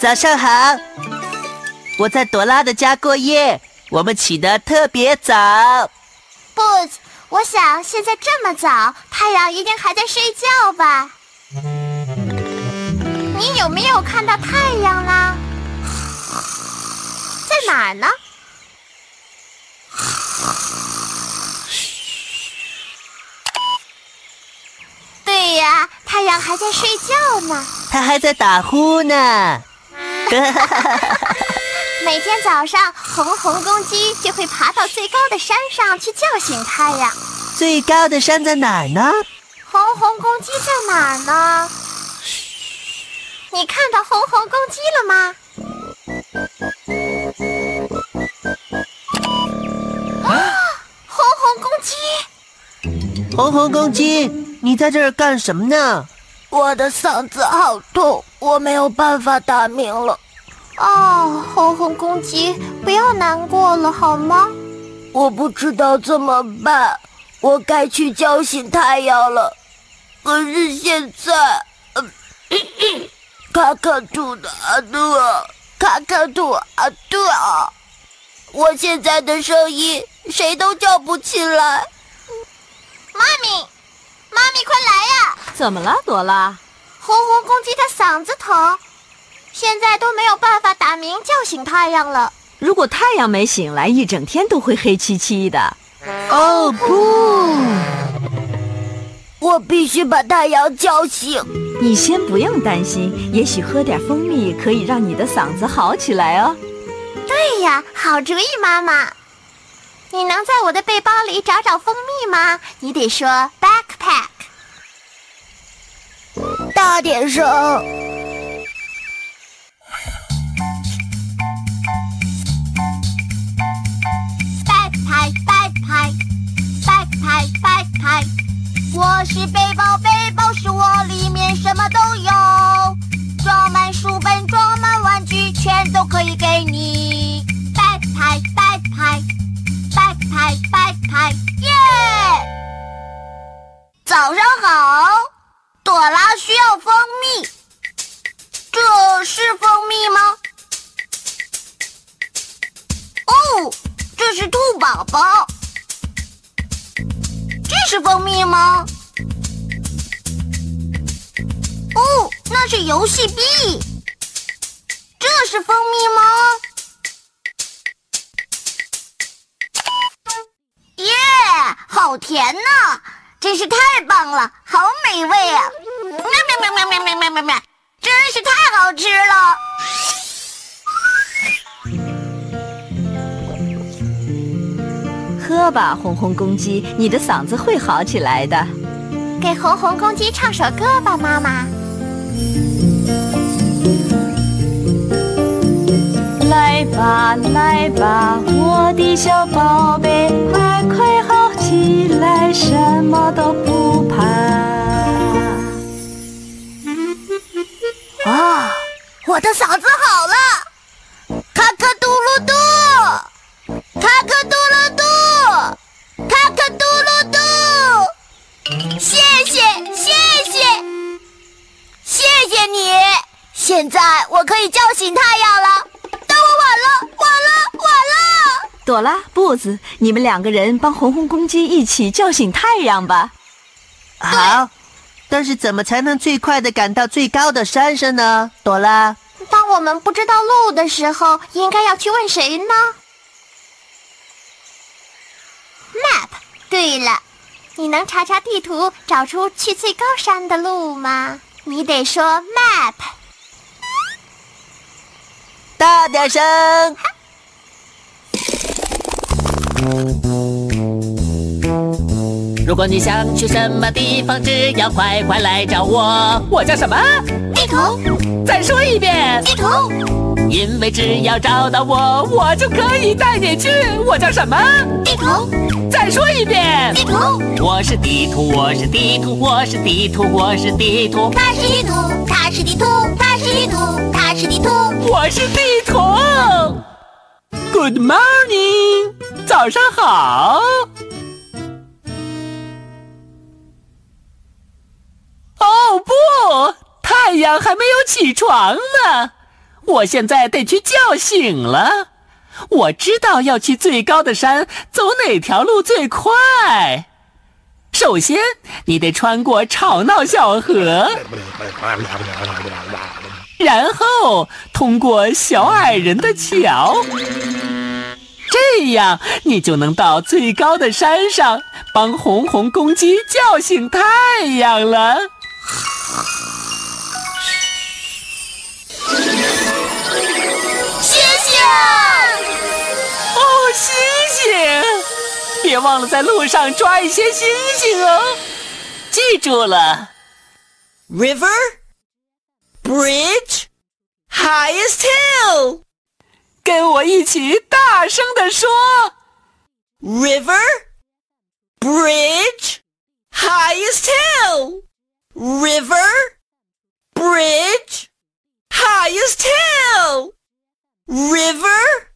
早上好。我在朵拉的家过夜，我们起得特别早。Boots，我想现在这么早，太阳一定还在睡觉吧？你有没有看到太阳啦？在哪儿呢？对呀，太阳还在睡觉呢。它还在打呼呢。每天早上，红红公鸡就会爬到最高的山上去叫醒太阳。最高的山在哪儿呢？红红公鸡在哪儿呢？你看到红红公鸡了吗？啊！红红公鸡！红红公鸡，你在这儿干什么呢？我的嗓子好痛，我没有办法打鸣了。哦，红红公鸡，不要难过了好吗？我不知道怎么办，我该去叫醒太阳了。可是现在，呃、卡卡兔的阿杜，卡卡兔耳朵，我现在的声音谁都叫不起来。妈咪。妈咪，快来呀！怎么了，朵拉？红红公鸡它嗓子疼，现在都没有办法打鸣叫醒太阳了。如果太阳没醒来，一整天都会黑漆漆的。哦不！我必须把太阳叫醒。你先不用担心，也许喝点蜂蜜可以让你的嗓子好起来哦。对呀，好主意，妈妈。你能在我的背包里找找蜂蜜吗？你得说 backpack，大点声。backpack，backpack，backpack，我是背包，背包是我，里面什么都有，装满书本，装满玩具，全都可以给你。backpack，backpack。拍拍拍，耶！早上好，朵拉需要蜂蜜，这是蜂蜜吗？哦，这是兔宝宝。这是蜂蜜吗？哦，那是游戏币。这是蜂蜜吗？耶好甜呐，真是太棒了，好美味啊！喵喵喵喵喵喵喵喵真是太好吃了喝吧红红公鸡你的嗓子会好起来的给红红公鸡唱首歌吧妈妈来吧来吧我的小宝贝快快好起来什么都不怕我的嗓子好了！卡卡嘟噜嘟，卡卡嘟噜嘟，卡卡嘟噜嘟。谢谢，谢谢，谢谢你！现在我可以叫醒太阳了。但我晚了，晚了，晚了！朵拉、布子，你们两个人帮红红公鸡一起叫醒太阳吧。好，但是怎么才能最快的赶到最高的山上呢？朵拉，当我们不知道路的时候，应该要去问谁呢？Map？对了，你能查查地图，找出去最高山的路吗？你得说 map。大点声！如果你想去什么地方，只要快快来找我。我叫什么？地图，再说一遍。地图，因为只要找到我，我就可以带你去。我叫什么？地图，再说一遍。地图，我是地图，我是地图，我是地图，我是地图，他是地图，他是地图，他是地图，他是地图。我是地图。Good morning，早上好。太阳还没有起床呢，我现在得去叫醒了。我知道要去最高的山，走哪条路最快。首先，你得穿过吵闹小河，然后通过小矮人的桥，这样你就能到最高的山上，帮红红公鸡叫醒太阳了。哦，星星！别忘了在路上抓一些星星哦。记住了，River Bridge Highest Hill，跟我一起大声的说，River Bridge Highest Hill。River, bridge, highest hill. River,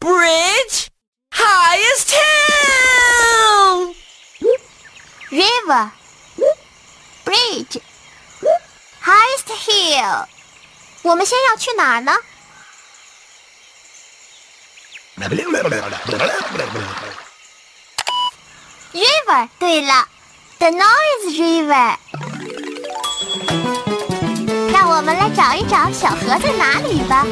bridge, highest hill. river, bridge, highest 我们先要去哪儿呢？River，对了，The Noise River。让我们来找一找小河在哪里吧。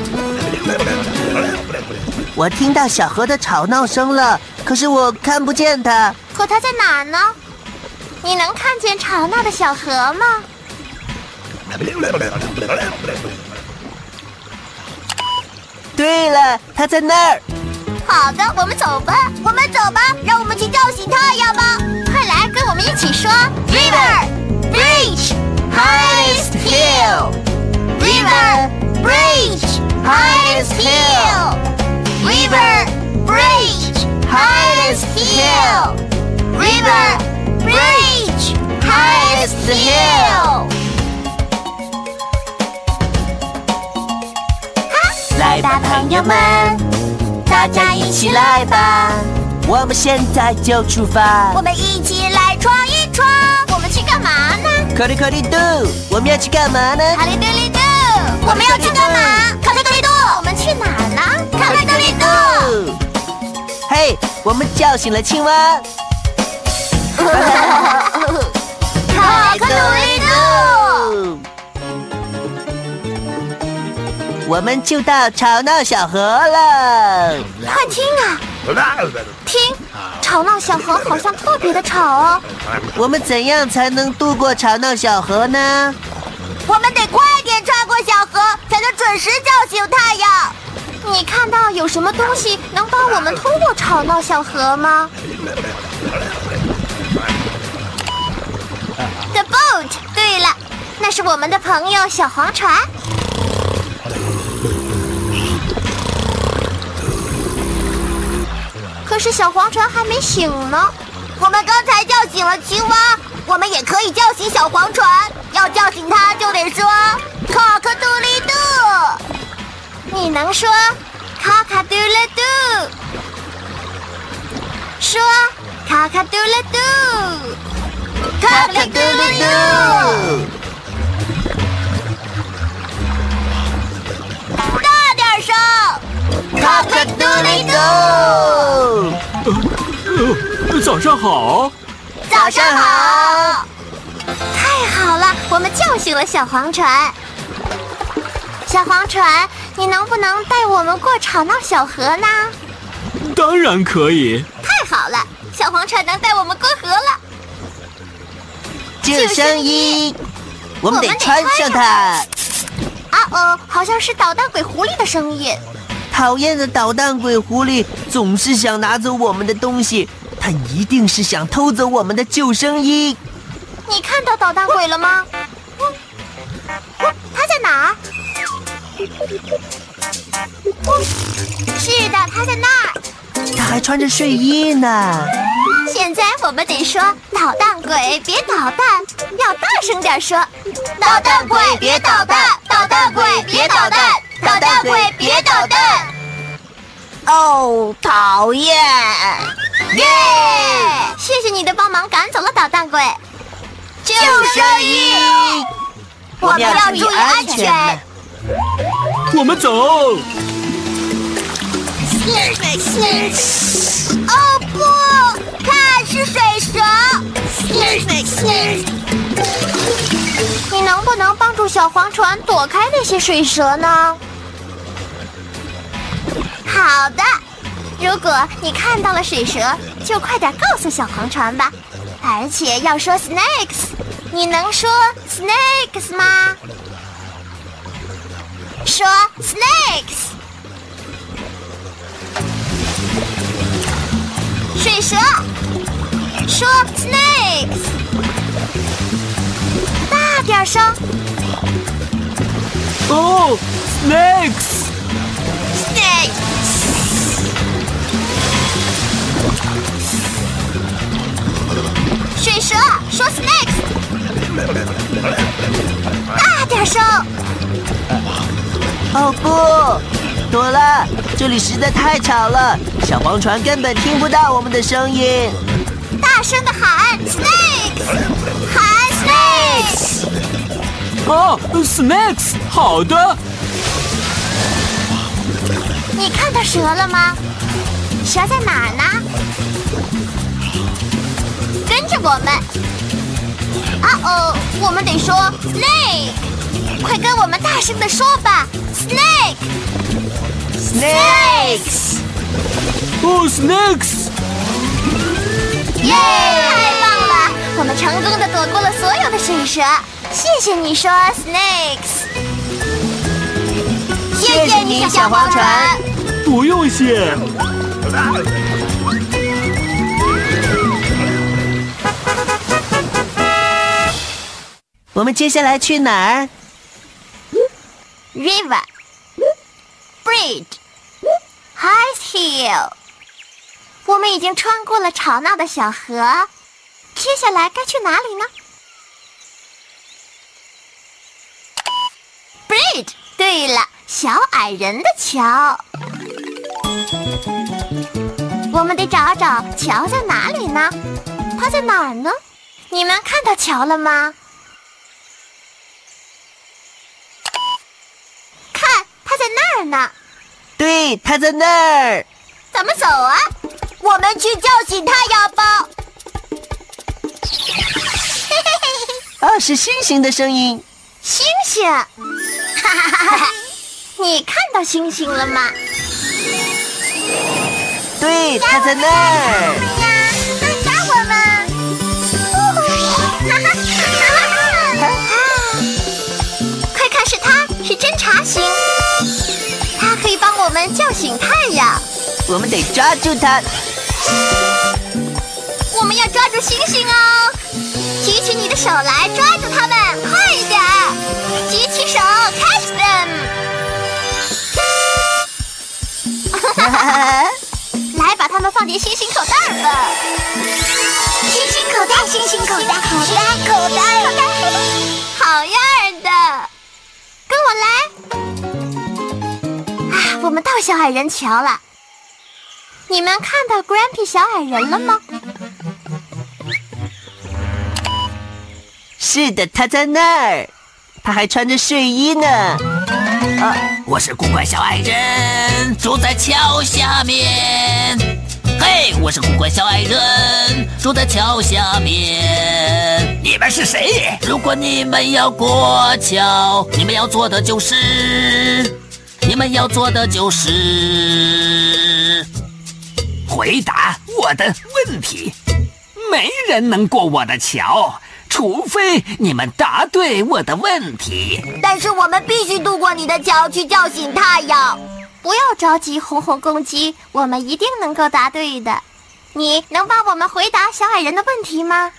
我听到小河的吵闹声了，可是我看不见它。可它在哪儿呢？你能看见吵闹的小河吗？对了，他在那儿。好的，我们走吧，我们走吧，让我们去叫醒太阳吧！快来，跟我们一起说：River, bridge, highest hill. River, bridge, highest hill. River, bridge, highest hill. River, bridge, highest hill. 来吧，朋友们，大家一起来吧！我们现在就出发我。们一起来闯一闯。我们去干嘛呢？克里克里嘟，我们要去干嘛呢？卡里德里嘟，我们要去干嘛？卡里德里嘟，我们去哪儿呢？卡里德里嘟，嘿，我们叫醒了青蛙。卡克杜里杜。我们就到吵闹小河了。快听啊，听，吵闹小河好像特别的吵哦。我们怎样才能渡过吵闹小河呢？我们得快点穿过小河，才能准时叫醒太阳。你看到有什么东西能帮我们通过吵闹小河吗？The boat。对了，那是我们的朋友小黄船。可是小黄船还没醒呢。我们刚才叫醒了青蛙，我们也可以叫醒小黄船。要叫醒它，就得说“卡卡杜里杜”。你能说“卡卡杜了杜”？说“卡卡杜了杜”，卡卡杜了杜。大点声！卡卡杜里杜。早上好，早上好！太好了，我们叫醒了小黄船。小黄船，你能不能带我们过吵闹小河呢？当然可以。太好了，小黄船能带我们过河了。救生衣，我们得穿上它。啊哦，好像是捣蛋鬼狐狸的声音。讨厌的捣蛋鬼狐狸总是想拿走我们的东西，他一定是想偷走我们的救生衣。你看到捣蛋鬼了吗？他在哪儿？是的，他在那儿。他还穿着睡衣呢。现在我们得说：捣蛋鬼，别捣蛋，要大声点说。捣蛋鬼，别捣蛋！捣蛋鬼，别捣蛋！捣蛋鬼，别捣蛋！哦，讨厌！耶！谢谢你的帮忙，赶走了捣蛋鬼。救生衣，我们要注意安全。我们走。哦不，看是水蛇。你能不能帮助小黄船躲开那些水蛇呢？好的，如果你看到了水蛇，就快点告诉小黄船吧，而且要说 snakes。你能说 snakes 吗？说 snakes。水蛇，说 snakes。大点声。哦，snakes。snakes。水蛇，说 snakes。大点声。哦不，朵拉，这里实在太吵了，小黄船根本听不到我们的声音。大声的喊 snakes，喊 snakes。哦，snakes，好的。你看到蛇了吗？蛇在哪儿呢？跟着我们。啊哦，我们得说 snake，快跟我们大声的说吧，snake，snakes。哦，snakes。耶！太棒了，我们成功的躲过了所有的水蛇。谢谢你说 snakes。谢谢你，小黄船。不用谢。我们接下来去哪儿？River, bridge, high hill。我们已经穿过了吵闹的小河，接下来该去哪里呢？Bridge。对了，小矮人的桥。我们得找找桥在哪里呢？它在哪儿呢？你们看到桥了吗？看，它在那儿呢。对，他在那儿。咱们走啊？我们去叫醒太阳吧。嘿嘿嘿。哦，是星星的声音。星星。哈哈哈哈！你看到星星了吗？对，他在那儿。呀，来找我们！哈哈哈哈！快看，是他，是侦察星，叫醒太阳。我们得抓住它。我们要抓住星星哦！举起你的手来，抓住它们，快一点！举起手，catch them！来，把它们放进星星口袋吧。星星口袋，星星口袋，口袋，口袋，口袋，好样的！跟我们到小矮人桥了。你们看到 Grumpy 小矮人了吗？是的，他在那儿，他还穿着睡衣呢。啊，我是古怪小矮人，住在桥下面。嘿，我是古怪小矮人，住在桥下面。你们是谁？如果你们要过桥，你们要做的就是，你们要做的就是。回答我的问题。没人能过我的桥，除非你们答对我的问题。但是我们必须渡过你的桥去叫醒太阳。不要着急，红红公鸡，我们一定能够答对的。你能帮我们回答小矮人的问题吗？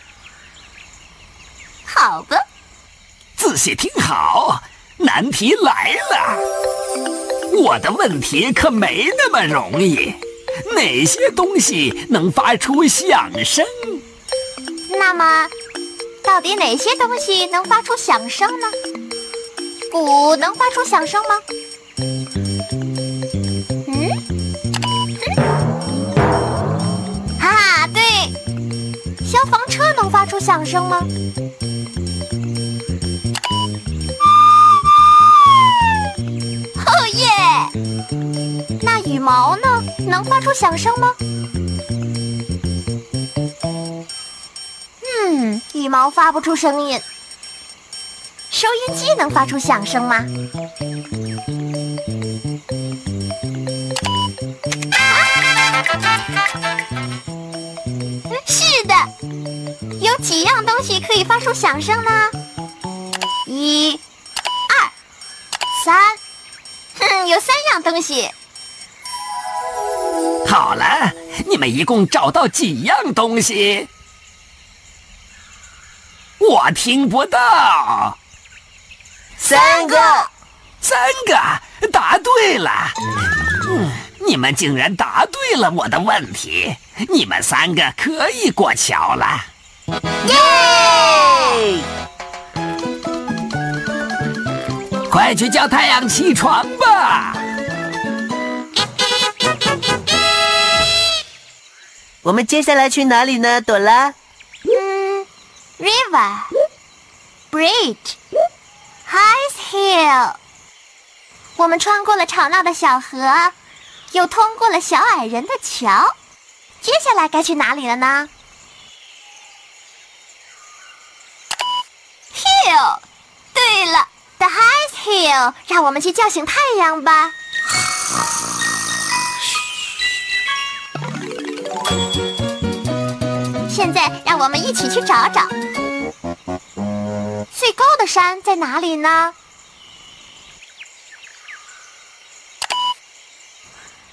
好吧，仔细听好，难题来了。我的问题可没那么容易。哪些东西能发出响声？那么，到底哪些东西能发出响声呢？鼓能发出响声吗？嗯？啊，对，消防车能发出响声吗？羽毛呢？能发出响声吗？嗯，羽毛发不出声音。收音机能发出响声吗？嗯是的，有几样东西可以发出响声呢？一、二、三，哼，有三样东西。好了，你们一共找到几样东西？我听不到。三个，三个，答对了。嗯，你们竟然答对了我的问题，你们三个可以过桥了。耶！快去叫太阳起床吧。我们接下来去哪里呢，朵拉？嗯，river, bridge, high hill。我们穿过了吵闹的小河，又通过了小矮人的桥。接下来该去哪里了呢？Hill。对了，the high hill。让我们去叫醒太阳吧。现在让我们一起去找找，最高的山在哪里呢？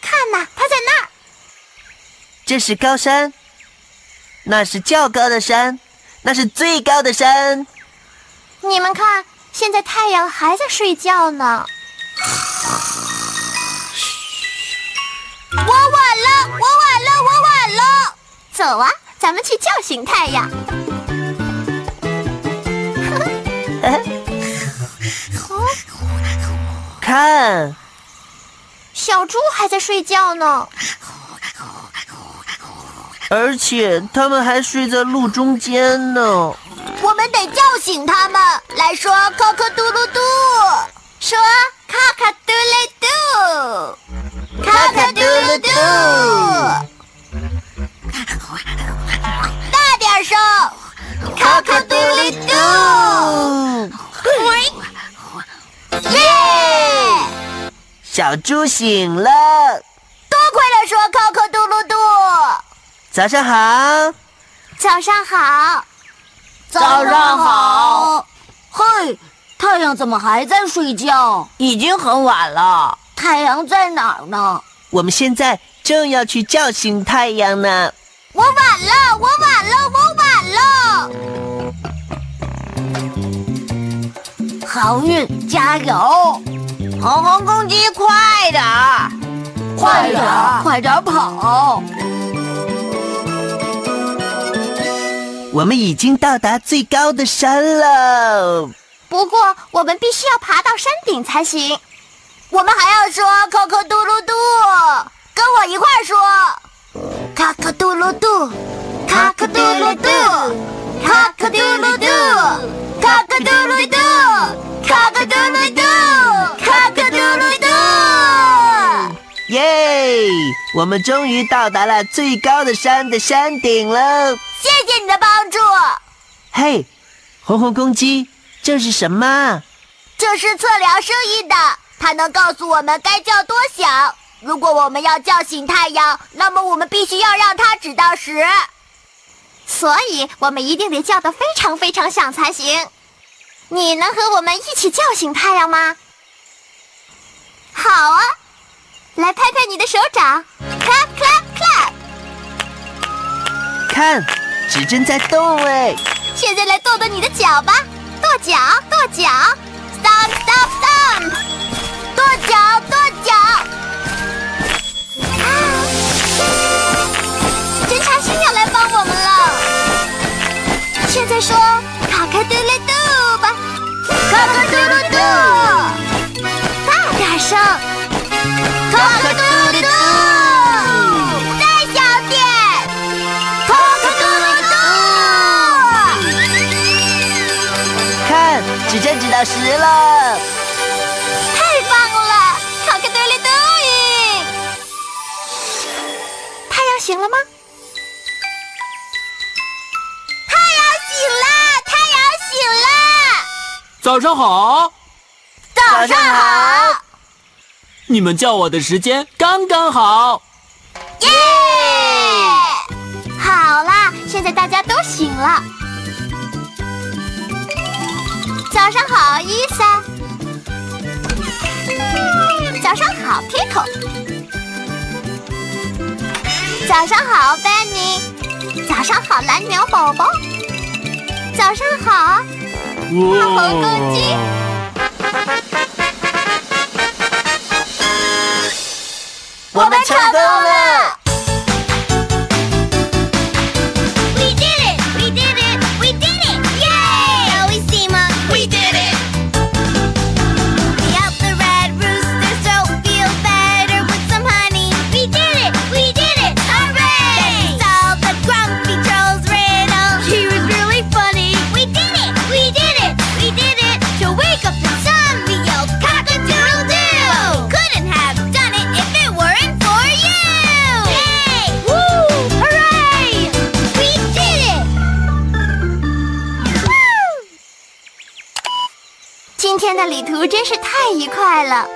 看呐，它在那儿。这是高山，那是较高的山，那是最高的山。你们看，现在太阳还在睡觉呢。我晚了，我晚了，我晚了。走啊！咱们去叫醒太阳。看，小猪还在睡觉呢，而且他们还睡在路中间呢。我们得叫醒他们，来说“卡卡嘟噜嘟”，说“卡卡嘟噜嘟”，卡卡嘟噜嘟。声，卡卡嘟哩嘟，耶！小猪醒了，多亏了说卡卡嘟噜嘟。早上好，早上好，早上好。嘿，太阳怎么还在睡觉？已经很晚了。太阳在哪儿呢？我们现在正要去叫醒太阳呢。我晚了，我晚了，我晚了！好运，加油！红红公鸡，快点儿，快点儿，快点跑！我们已经到达最高的山了，不过我们必须要爬到山顶才行。我们还要说“扣扣嘟噜嘟”，跟我一块儿说。卡卡嘟噜嘟，卡卡嘟噜嘟，卡卡嘟噜嘟，卡卡嘟噜嘟，卡卡嘟噜嘟，卡卡嘟噜嘟。耶！我们终于到达了最高的山的山顶了。谢谢你的帮助。嘿，红红公鸡，这是什么？这是测量声音的，它能告诉我们该叫多响。如果我们要叫醒太阳，那么我们必须要让它指到十。所以我们一定得叫得非常非常响才行。你能和我们一起叫醒太阳吗？好啊，来拍拍你的手掌，clap clap clap。看，指针在动哎！现在来跺跺你的脚吧，跺脚跺脚，stomp stomp stomp，跺脚跺脚。帮我们了。现在说早上好，早上好，你们叫我的时间刚刚好。耶！好啦，现在大家都醒了。早上好，伊萨。早上好，Pickle。早上好，Benny。早上好，蓝鸟宝宝。早上好，大红公鸡。我们成功了！天的旅途真是太愉快了。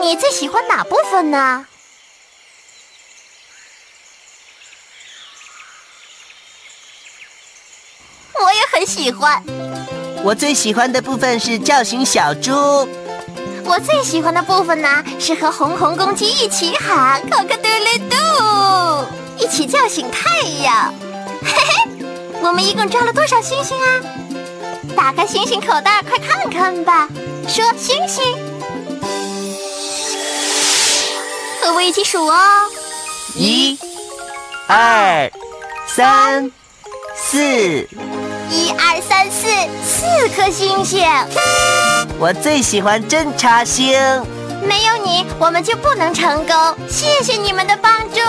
你最喜欢哪部分呢？我也很喜欢。我最喜欢的部分是叫醒小猪。我最喜欢的部分呢，是和红红公鸡一起喊“可可嘟噜嘟”，一起叫醒太阳。嘿嘿，我们一共抓了多少星星啊？打开星星口袋，快看看吧。说星星，和我一起数哦。一、二、三、四。一二三四，四颗星星。我最喜欢侦察星。没有你，我们就不能成功。谢谢你们的帮助。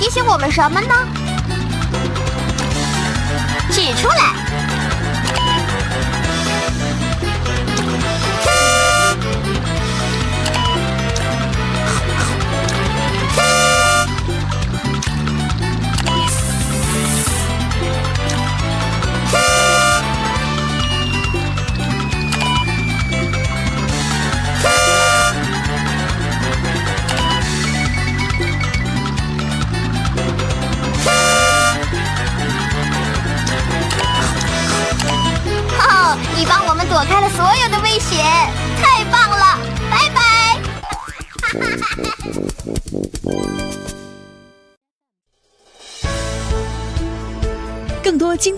提醒我们什么呢？指出来。